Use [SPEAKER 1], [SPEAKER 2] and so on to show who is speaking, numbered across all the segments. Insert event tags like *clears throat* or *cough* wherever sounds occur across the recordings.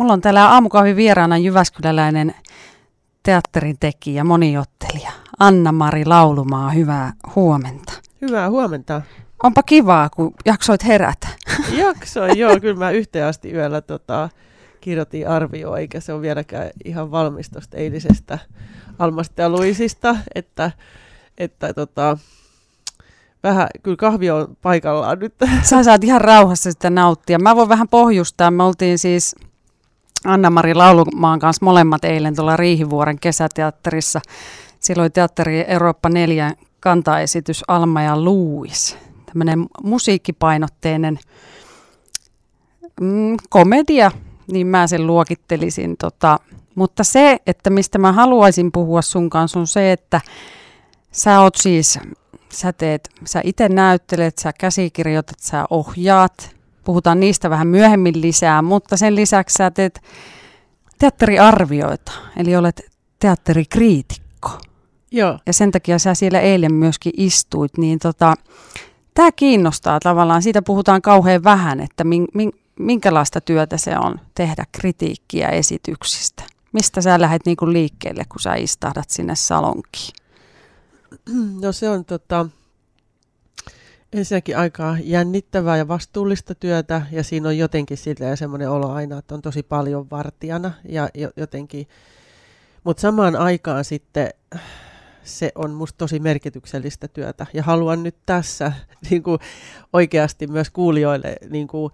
[SPEAKER 1] Mulla on täällä aamukahvin vieraana Jyväskyläläinen teatterin tekijä, moniottelija Anna-Mari Laulumaa. Hyvää huomenta.
[SPEAKER 2] Hyvää huomenta.
[SPEAKER 1] Onpa kivaa, kun jaksoit herätä. *laughs*
[SPEAKER 2] Jaksoin, joo. Kyllä mä yhteen asti yöllä tota, kirjoitin arvio, eikä se ole vieläkään ihan valmis tuosta eilisestä Almasta ja Luisista, että, että tota, vähän, kyllä kahvi on paikallaan nyt.
[SPEAKER 1] Sä saat ihan rauhassa sitä nauttia. Mä voin vähän pohjustaa. Me oltiin siis Anna-Mari Laulumaan kanssa molemmat eilen tuolla Riihivuoren kesäteatterissa. Silloin teatteri Eurooppa 4 kantaesitys Alma ja Luis. Tämmöinen musiikkipainotteinen mm, komedia, niin mä sen luokittelisin. Tota, mutta se, että mistä mä haluaisin puhua sun kanssa, on se, että sä oot siis, sä teet, sä itse näyttelet, sä käsikirjoitat, sä ohjaat. Puhutaan niistä vähän myöhemmin lisää, mutta sen lisäksi sä teet teatteriarvioita, eli olet teatterikriitikko.
[SPEAKER 2] Joo.
[SPEAKER 1] Ja sen takia sä siellä eilen myöskin istuit, niin tota, tämä kiinnostaa tavallaan, siitä puhutaan kauhean vähän, että min, min, minkälaista työtä se on tehdä kritiikkiä esityksistä. Mistä sä lähdet niinku liikkeelle, kun sä istahdat sinne salonkiin?
[SPEAKER 2] No se on tota, ensinnäkin aika jännittävää ja vastuullista työtä ja siinä on jotenkin silleen semmoinen olo aina, että on tosi paljon vartijana ja jotenkin, mutta samaan aikaan sitten se on musta tosi merkityksellistä työtä ja haluan nyt tässä *laughs* niin kuin oikeasti myös kuulijoille niin kuin,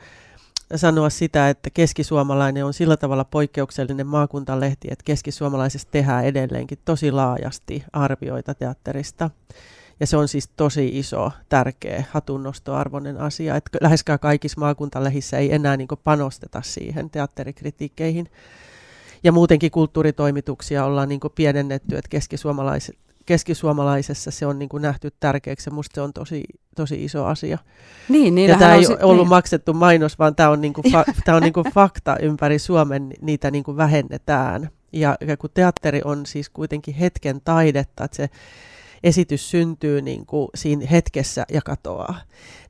[SPEAKER 2] sanoa sitä, että keskisuomalainen on sillä tavalla poikkeuksellinen maakuntalehti, että keskisuomalaisesta tehdään edelleenkin tosi laajasti arvioita teatterista. Ja se on siis tosi iso, tärkeä, hatunnostoarvoinen asia, että läheskään kaikissa maakuntalehissä ei enää niin panosteta siihen teatterikritiikkeihin. Ja muutenkin kulttuuritoimituksia ollaan niin pienennetty, että keskisuomalaiset keskisuomalaisessa se on niin nähty tärkeäksi ja musta se on tosi, tosi iso asia.
[SPEAKER 1] Niin, niin
[SPEAKER 2] ja tämä ei si- ollut niin. maksettu mainos, vaan tämä on, niin fa- *laughs* tämä on niin fakta ympäri Suomen, niitä niin vähennetään. Ja, ja kun teatteri on siis kuitenkin hetken taidetta, että se esitys syntyy niin kuin siinä hetkessä ja katoaa.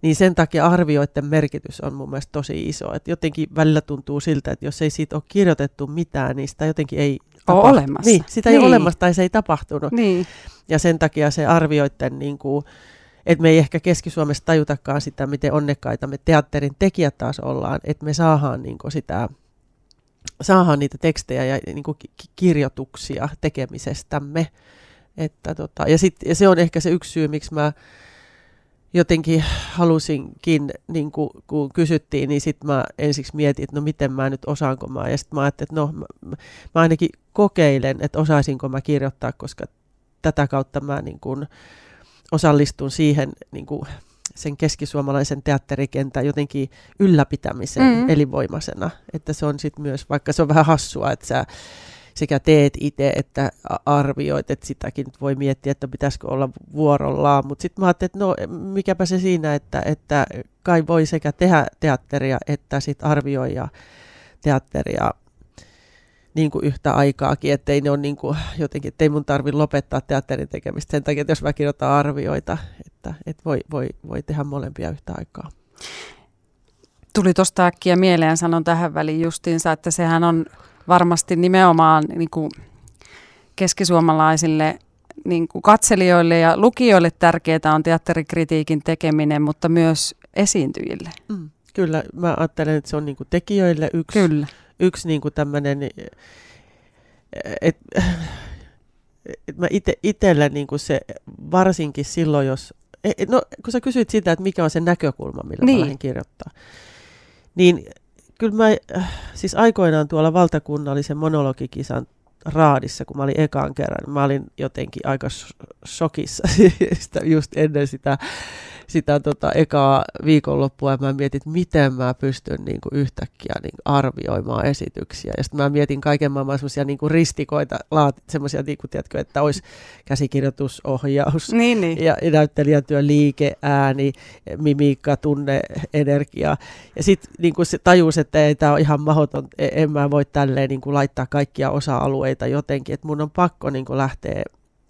[SPEAKER 2] Niin sen takia arvioiden merkitys on mun mielestä tosi iso. Et jotenkin välillä tuntuu siltä, että jos ei siitä ole kirjoitettu mitään, niin sitä jotenkin ei
[SPEAKER 1] ole olemassa.
[SPEAKER 2] Niin, sitä niin. ei ole olemassa tai se ei tapahtunut.
[SPEAKER 1] Niin.
[SPEAKER 2] Ja sen takia se arvioiden, niin kuin, että me ei ehkä Keski-Suomessa tajutakaan sitä, miten onnekkaita me teatterin tekijät taas ollaan, että me saadaan niin kuin sitä saadaan niitä tekstejä ja niin kuin kirjoituksia tekemisestämme. Että tota, ja, sit, ja se on ehkä se yksi syy, miksi mä jotenkin halusinkin, niin kuin, kun kysyttiin, niin sitten mä ensiksi mietin, että no miten mä nyt osaanko mä. Ja sitten mä ajattelin, että no mä, mä ainakin kokeilen, että osaisinko mä kirjoittaa, koska tätä kautta mä niin kuin osallistun siihen niin kuin sen keskisuomalaisen teatterikentän jotenkin ylläpitämiseen mm. elinvoimaisena. Että se on sitten myös, vaikka se on vähän hassua, että sä sekä teet itse että arvioit, että sitäkin voi miettiä, että pitäisikö olla vuorollaan, mutta sitten mä ajattelin, että no mikäpä se siinä, että, että kai voi sekä tehdä teatteria että sitten arvioida teatteria niin kuin yhtä aikaakin, ettei ne ole niin kuin jotenkin, ettei mun tarvitse lopettaa teatterin tekemistä sen takia, että jos mä kirjoitan arvioita, että, että voi, voi, voi tehdä molempia yhtä aikaa.
[SPEAKER 1] Tuli tuosta äkkiä mieleen, sanon tähän väliin justiinsa, että sehän on varmasti nimenomaan niin kuin keskisuomalaisille niin kuin katselijoille ja lukijoille tärkeää on teatterikritiikin tekeminen, mutta myös esiintyjille.
[SPEAKER 2] Mm, kyllä, mä ajattelen, että se on niin kuin tekijöille yksi, kyllä. yksi niin kuin tämmöinen, että et mä ite, itsellä niin kuin se varsinkin silloin, jos, e, e, no kun sä kysyit sitä, että mikä on se näkökulma, millä niin. mä lähden kirjoittaa, niin kyllä mä äh, siis aikoinaan tuolla valtakunnallisen monologikisan raadissa, kun mä olin ekaan kerran, mä olin jotenkin aika shokissa *laughs* just ennen sitä sitä tota, ekaa viikonloppua ja mä mietin, että miten mä pystyn niin kuin yhtäkkiä niin kuin arvioimaan esityksiä. Ja sitten mä mietin kaiken maailman semmoisia niin ristikoita, laat, semmoisia, niin kuin, tiedätkö, että olisi käsikirjoitusohjaus
[SPEAKER 1] niin, niin.
[SPEAKER 2] ja näyttelijätyö, liike, ääni, mimiikka, tunne, energia. Ja sitten niin se tajus, että ei, tämä on ihan mahdoton, e, en mä voi tälleen niin kuin laittaa kaikkia osa-alueita jotenkin, että mun on pakko niin kuin lähteä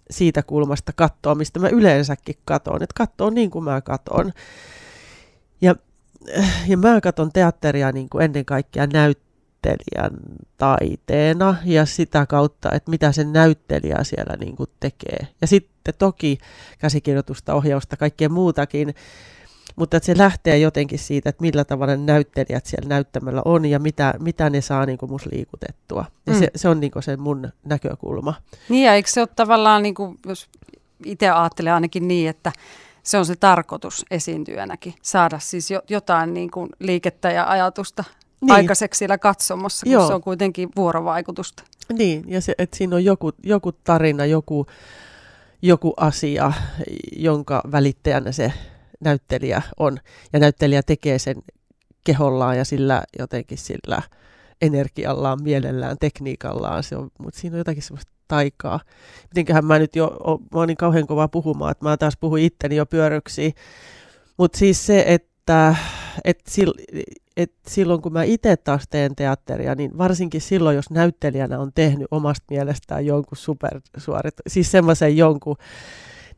[SPEAKER 2] siitä kulmasta katsoa, mistä mä yleensäkin katon. Että katsoo niin kuin mä katon. Ja, ja mä katon teatteria niin kuin ennen kaikkea näyttelijän taiteena ja sitä kautta, että mitä se näyttelijä siellä niin kuin tekee. Ja sitten toki käsikirjoitusta, ohjausta, kaikkea muutakin, mutta että se lähtee jotenkin siitä, että millä tavalla näyttelijät siellä näyttämällä on ja mitä, mitä ne saa niin kuin musta liikutettua. Ja mm. se, se on niin kuin se mun näkökulma.
[SPEAKER 1] Niin ja eikö se ole tavallaan, niin kuin, jos itse ajattelen ainakin niin, että se on se tarkoitus esiintyjänäkin, saada siis jo, jotain niin kuin liikettä ja ajatusta niin. aikaiseksi siellä katsomossa, kun Joo. se on kuitenkin vuorovaikutusta.
[SPEAKER 2] Niin, ja se, että siinä on joku, joku tarina, joku, joku asia, jonka välittäjänä se näyttelijä on. Ja näyttelijä tekee sen kehollaan ja sillä jotenkin sillä energiallaan, mielellään, tekniikallaan. Se on, mutta siinä on jotakin semmoista taikaa. Mitenköhän mä nyt jo, mä oon niin kauhean kova puhumaan, että mä taas puhuin itteni jo pyörryksiin. Mutta siis se, että et sil, et silloin kun mä itse taas teen teatteria, niin varsinkin silloin, jos näyttelijänä on tehnyt omasta mielestään jonkun supersuorit, siis semmoisen jonkun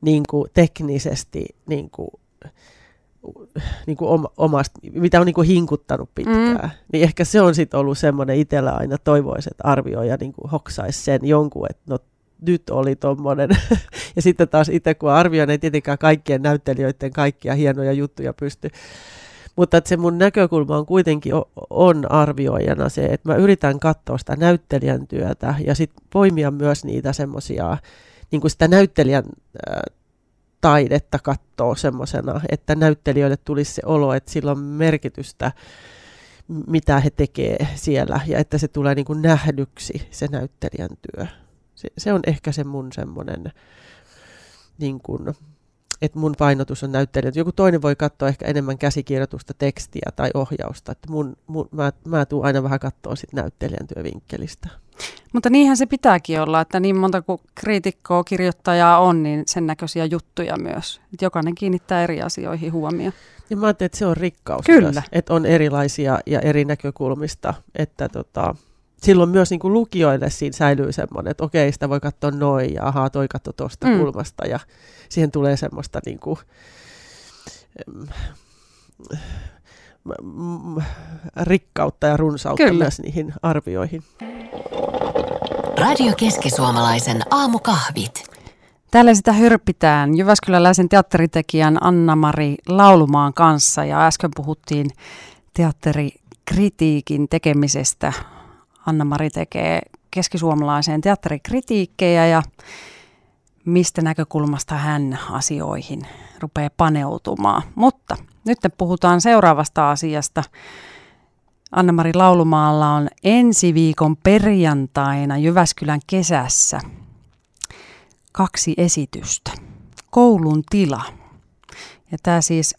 [SPEAKER 2] niin kuin teknisesti niin kuin, niin kuin omasta, mitä on niin kuin hinkuttanut pitkään, mm. niin ehkä se on sitten ollut semmoinen itsellä aina toivoiset arvioija niin kuin hoksaisi sen jonkun, että no nyt oli tuommoinen. *laughs* ja sitten taas itse kun arvioin, ei tietenkään kaikkien näyttelijöiden kaikkia hienoja juttuja pysty. Mutta että se mun näkökulma on kuitenkin on arvioijana se, että mä yritän katsoa sitä näyttelijän työtä ja sitten poimia myös niitä semmoisia, niin kuin sitä näyttelijän taidetta katsoa semmoisena, että näyttelijöille tulisi se olo, että sillä on merkitystä, mitä he tekee siellä, ja että se tulee niin kuin nähdyksi, se näyttelijän työ. Se, se on ehkä se mun semmoinen, niin että mun painotus on näyttelijä. Joku toinen voi katsoa ehkä enemmän käsikirjoitusta, tekstiä tai ohjausta. Että mun, mun, mä, mä tuun aina vähän katsoa sit näyttelijän työvinkkelistä.
[SPEAKER 1] Mutta niinhän se pitääkin olla, että niin monta kuin kriitikkoa, kirjoittajaa on, niin sen näköisiä juttuja myös. Että jokainen kiinnittää eri asioihin huomioon.
[SPEAKER 2] Ja mä ajattelin, että se on rikkaus
[SPEAKER 1] Kyllä.
[SPEAKER 2] Myös, että on erilaisia ja eri näkökulmista. Että tota, silloin myös niin kuin lukijoille siinä säilyy semmoinen, että okei, sitä voi katsoa noin ja ahaa, toi katso tuosta mm. kulmasta. Ja siihen tulee semmoista niin kuin, rikkautta ja runsautta Kyllä. myös niihin arvioihin.
[SPEAKER 3] Radio Keski-Suomalaisen aamukahvit.
[SPEAKER 1] Täällä sitä hörpitään Jyväskyläläisen teatteritekijän Anna-Mari Laulumaan kanssa ja äsken puhuttiin teatterikritiikin tekemisestä. Anna-Mari tekee keskisuomalaiseen teatterikritiikkejä ja mistä näkökulmasta hän asioihin rupeaa paneutumaan. Mutta nyt puhutaan seuraavasta asiasta. Anna-Mari Laulumaalla on ensi viikon perjantaina Jyväskylän kesässä kaksi esitystä. Koulun tila. Ja tämä siis,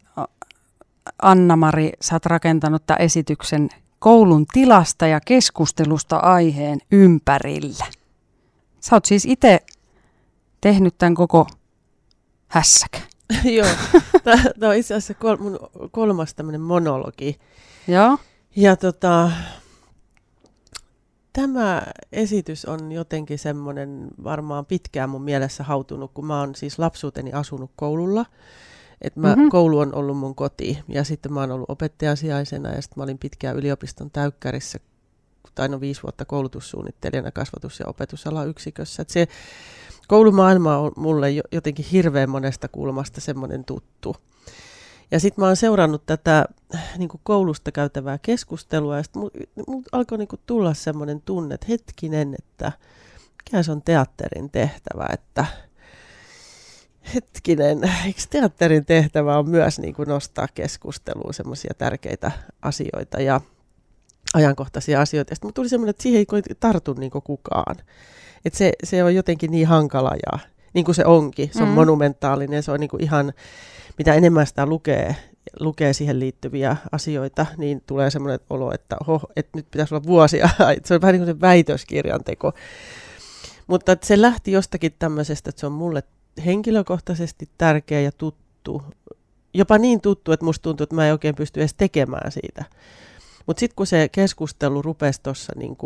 [SPEAKER 1] Anna-Mari, sä oot rakentanut tämän esityksen koulun tilasta ja keskustelusta aiheen ympärillä. Sä oot siis itse tehnyt tämän koko hässäkä. *laughs*
[SPEAKER 2] Joo, *laughs* tämä on itse asiassa kol- mun kolmas tämmöinen monologi.
[SPEAKER 1] Joo.
[SPEAKER 2] Ja tota, tämä esitys on jotenkin semmoinen varmaan pitkään mun mielessä hautunut, kun mä oon siis lapsuuteni asunut koululla. Et mä, mm-hmm. Koulu on ollut mun koti ja sitten mä oon ollut opettajasijaisena ja sitten mä olin pitkään yliopiston täykkärissä tai no viisi vuotta koulutussuunnittelijana kasvatus- ja opetusalayksikössä. Et se koulumaailma on mulle jotenkin hirveän monesta kulmasta semmoinen tuttu. Ja sitten mä oon seurannut tätä niin kuin koulusta käytävää keskustelua, ja sitten mut alkoi niin kuin tulla semmoinen tunne, että hetkinen, että mikä se on teatterin tehtävä, että hetkinen, eikö teatterin tehtävä on myös niin kuin nostaa keskusteluun semmoisia tärkeitä asioita ja ajankohtaisia asioita. Sitten tuli semmoinen, että siihen ei tartu niin kukaan. Että se, se on jotenkin niin hankala ja niin kuin se onkin. Se on mm. monumentaalinen, se on niin kuin ihan mitä enemmän sitä lukee, lukee siihen liittyviä asioita, niin tulee semmoinen olo, että, oho, että nyt pitäisi olla vuosia. *laughs* se on vähän niin kuin se väitöskirjan teko. Mutta se lähti jostakin tämmöisestä, että se on mulle henkilökohtaisesti tärkeä ja tuttu. Jopa niin tuttu, että musta tuntuu, että mä en oikein pysty edes tekemään siitä. Mutta sitten kun se keskustelu rupesi tuossa niin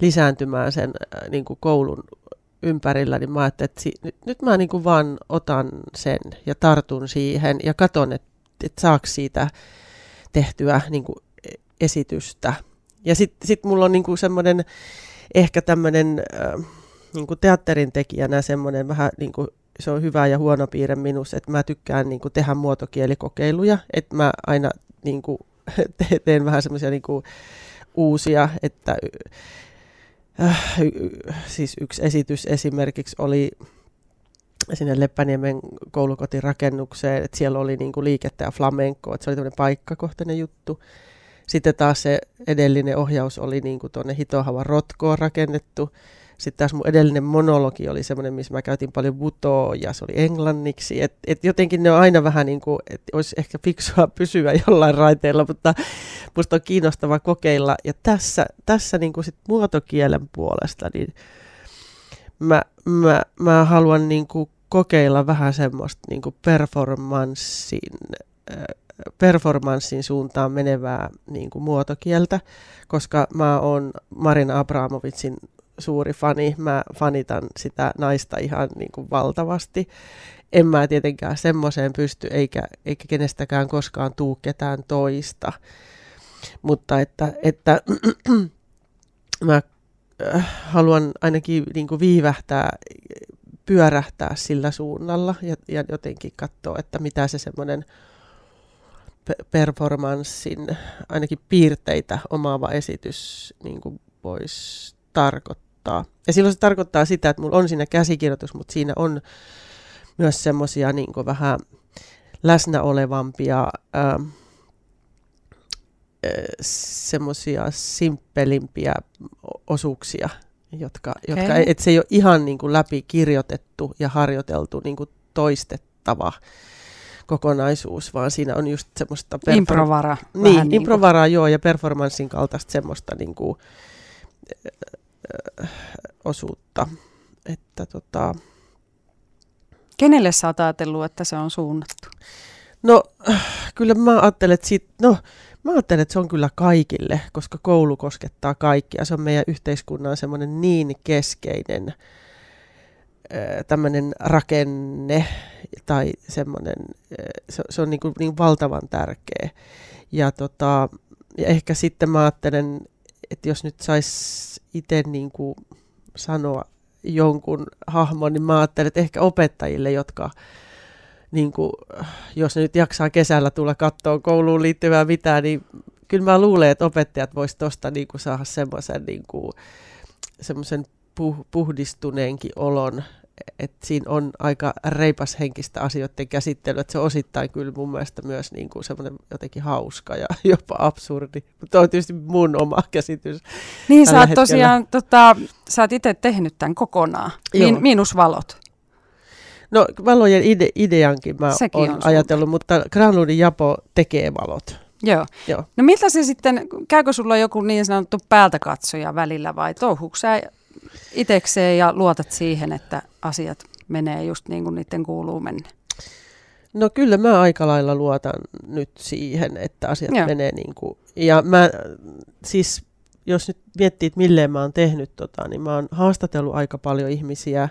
[SPEAKER 2] lisääntymään sen äh, niin kuin koulun ympärillä, niin mä ajattelin, että si- nyt, nyt mä niin vaan otan sen ja tartun siihen ja katon, että, että saako siitä tehtyä niin kuin esitystä. Ja sitten sit mulla on niinku semmoinen, ehkä tämmöinen äh, niinku teatterin tekijänä semmoinen vähän niinku, se on hyvä ja huono piirre minussa, että mä tykkään niinku tehdä muotokielikokeiluja, että mä aina niinku, *laughs* teen vähän semmoisia niinku, uusia, että äh, siis yksi esitys esimerkiksi oli sinne Leppäniemen koulukotirakennukseen, että siellä oli niinku liikettä ja flamenco, että se oli tämmöinen paikkakohtainen juttu. Sitten taas se edellinen ohjaus oli niinku tuonne Hitohavan rotkoon rakennettu. Sitten taas mun edellinen monologi oli semmoinen, missä mä käytin paljon vutoa ja se oli englanniksi. Et, et jotenkin ne on aina vähän niin kuin, että olisi ehkä fiksua *laughs* pysyä jollain raiteella, mutta musta on kiinnostava kokeilla. Ja tässä, tässä niin kuin sit muotokielen puolesta, niin mä, mä, mä haluan niin kuin kokeilla vähän semmoista niin kuin performanssin, äh, performanssin suuntaan menevää niin kuin muotokieltä, koska mä oon Marina Abramovitsin suuri fani. Mä fanitan sitä naista ihan niin kuin valtavasti. En mä tietenkään semmoiseen pysty, eikä, eikä kenestäkään koskaan tuu ketään toista. Mutta että, että *clears throat* mä äh, haluan ainakin niin kuin viivähtää, pyörähtää sillä suunnalla ja, ja jotenkin katsoa, että mitä se semmoinen performanssin ainakin piirteitä omaava esitys niin voisi tarkoittaa. Ja silloin se tarkoittaa sitä, että mulla on siinä käsikirjoitus, mutta siinä on myös semmoisia niin vähän läsnä olevampia ähm, semmoisia simppelimpiä osuuksia, jotka, okay. jotka et se ei ole ihan niin kuin läpi kirjoitettu ja harjoiteltu niin kuin toistettava kokonaisuus, vaan siinä on just semmoista...
[SPEAKER 1] Perfor- improvara.
[SPEAKER 2] Niin, niin improvaraa joo, ja performanssin kaltaista semmoista niin kuin, osuutta. Että tota...
[SPEAKER 1] Kenelle sä oot ajatellut, että se on suunnattu?
[SPEAKER 2] No, kyllä mä ajattelen, että sit, no, Mä ajattelen, että se on kyllä kaikille, koska koulu koskettaa kaikkia. Se on meidän yhteiskunnan semmoinen niin keskeinen tämmöinen rakenne tai semmoinen, se, se on niin, kuin, niin valtavan tärkeä. Ja, tota, ja ehkä sitten mä ajattelen, että jos nyt sais itse niin sanoa jonkun hahmon, niin mä ajattelen, että ehkä opettajille, jotka niin kuin, jos ne nyt jaksaa kesällä tulla kattoon kouluun liittyvää mitään, niin kyllä mä luulen, että opettajat voisivat tuosta niin saada semmoisen niin puh- puhdistuneenkin olon, että siinä on aika reipas henkistä asioiden käsittely, että se osittain kyllä mun mielestä myös niin kuin semmoinen jotenkin hauska ja *laughs* jopa absurdi, mutta on tietysti mun oma käsitys.
[SPEAKER 1] Niin sä oot tosiaan, tota, sä oot itse tehnyt tämän kokonaan, Min, miinus valot.
[SPEAKER 2] No valojen ide, ideankin mä oon ajatellut, sun. mutta Granlundin Japo tekee valot.
[SPEAKER 1] Joo. Joo. No miltä se sitten, käykö sulla joku niin sanottu päältä katsoja välillä vai touhuuko sä itekseen ja luotat siihen, että asiat menee just niin kuin niiden kuuluu mennä?
[SPEAKER 2] No kyllä mä aika lailla luotan nyt siihen, että asiat Joo. menee niin kuin, ja mä siis jos nyt miettii, että milleen mä oon tehnyt tota, niin mä oon haastatellut aika paljon ihmisiä,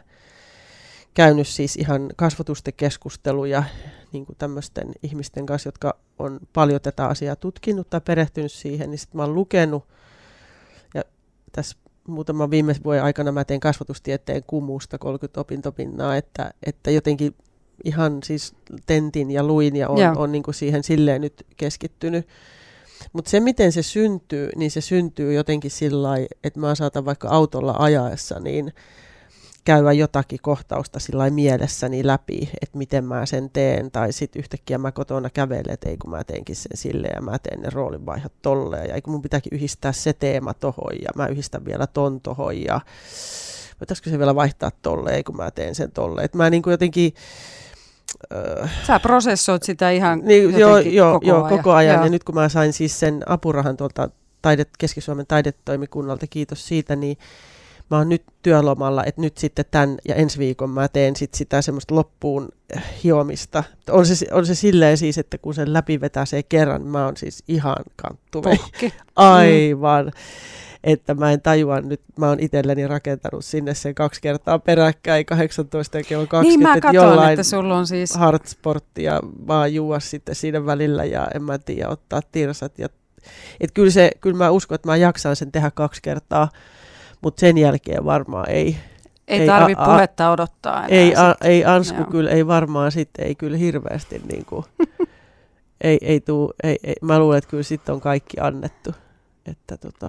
[SPEAKER 2] käynyt siis ihan kasvatustekeskusteluja niin kuin tämmöisten ihmisten kanssa, jotka on paljon tätä asiaa tutkinut tai perehtynyt siihen, niin sitten mä oon lukenut, ja tässä muutaman viime vuoden aikana mä teen kasvatustieteen kumusta 30 opintopinnaa, että, että jotenkin ihan siis tentin ja luin ja on, on niin kuin siihen silleen nyt keskittynyt. Mutta se, miten se syntyy, niin se syntyy jotenkin sillä että mä saatan vaikka autolla ajaessa, niin käydä jotakin kohtausta sillä mielessäni läpi, että miten mä sen teen, tai sitten yhtäkkiä mä kotona kävelen, että ei kun mä teenkin sen silleen ja mä teen ne roolinvaihot tolleen, ja ei kun mun pitääkin yhdistää se teema tohon, ja mä yhdistän vielä ton tohon, ja voitaisikö se vielä vaihtaa tolleen, ei kun mä teen sen tolleen. Että mä niin kuin jotenkin,
[SPEAKER 1] äh, Sä prosessoit sitä ihan
[SPEAKER 2] niin, joo, joo, koko joo, ajan. koko ajan. Joo. Ja nyt kun mä sain siis sen apurahan tuolta taidet, Keski-Suomen taidetoimikunnalta, kiitos siitä, niin mä oon nyt työlomalla, että nyt sitten tämän ja ensi viikon mä teen sit sitä semmoista loppuun hiomista. On se, on se silleen siis, että kun sen läpi vetää se kerran, mä oon siis ihan kanttuve. *laughs* Aivan. Mm. Että mä en tajua nyt, mä oon itselleni rakentanut sinne sen kaksi kertaa peräkkäin 18 ja kello 20.
[SPEAKER 1] Niin mä katson, että sulla on siis...
[SPEAKER 2] Hardsporttia vaan juua sitten siinä välillä ja en mä tiedä, ottaa tirsat ja et kyllä, se, kyllä mä uskon, että mä jaksan sen tehdä kaksi kertaa, mutta sen jälkeen varmaan ei.
[SPEAKER 1] Ei,
[SPEAKER 2] Ei,
[SPEAKER 1] tarvi
[SPEAKER 2] a- a-
[SPEAKER 1] puhetta odottaa enää.
[SPEAKER 2] Ei, a, ei Ansku
[SPEAKER 1] Joo.
[SPEAKER 2] kyllä, ei varmaan sitten, ei kyllä hirveästi niin kuin, *laughs* ei, ei tuu, ei, ei, mä luulen, että kyllä sitten on kaikki annettu. Että tota,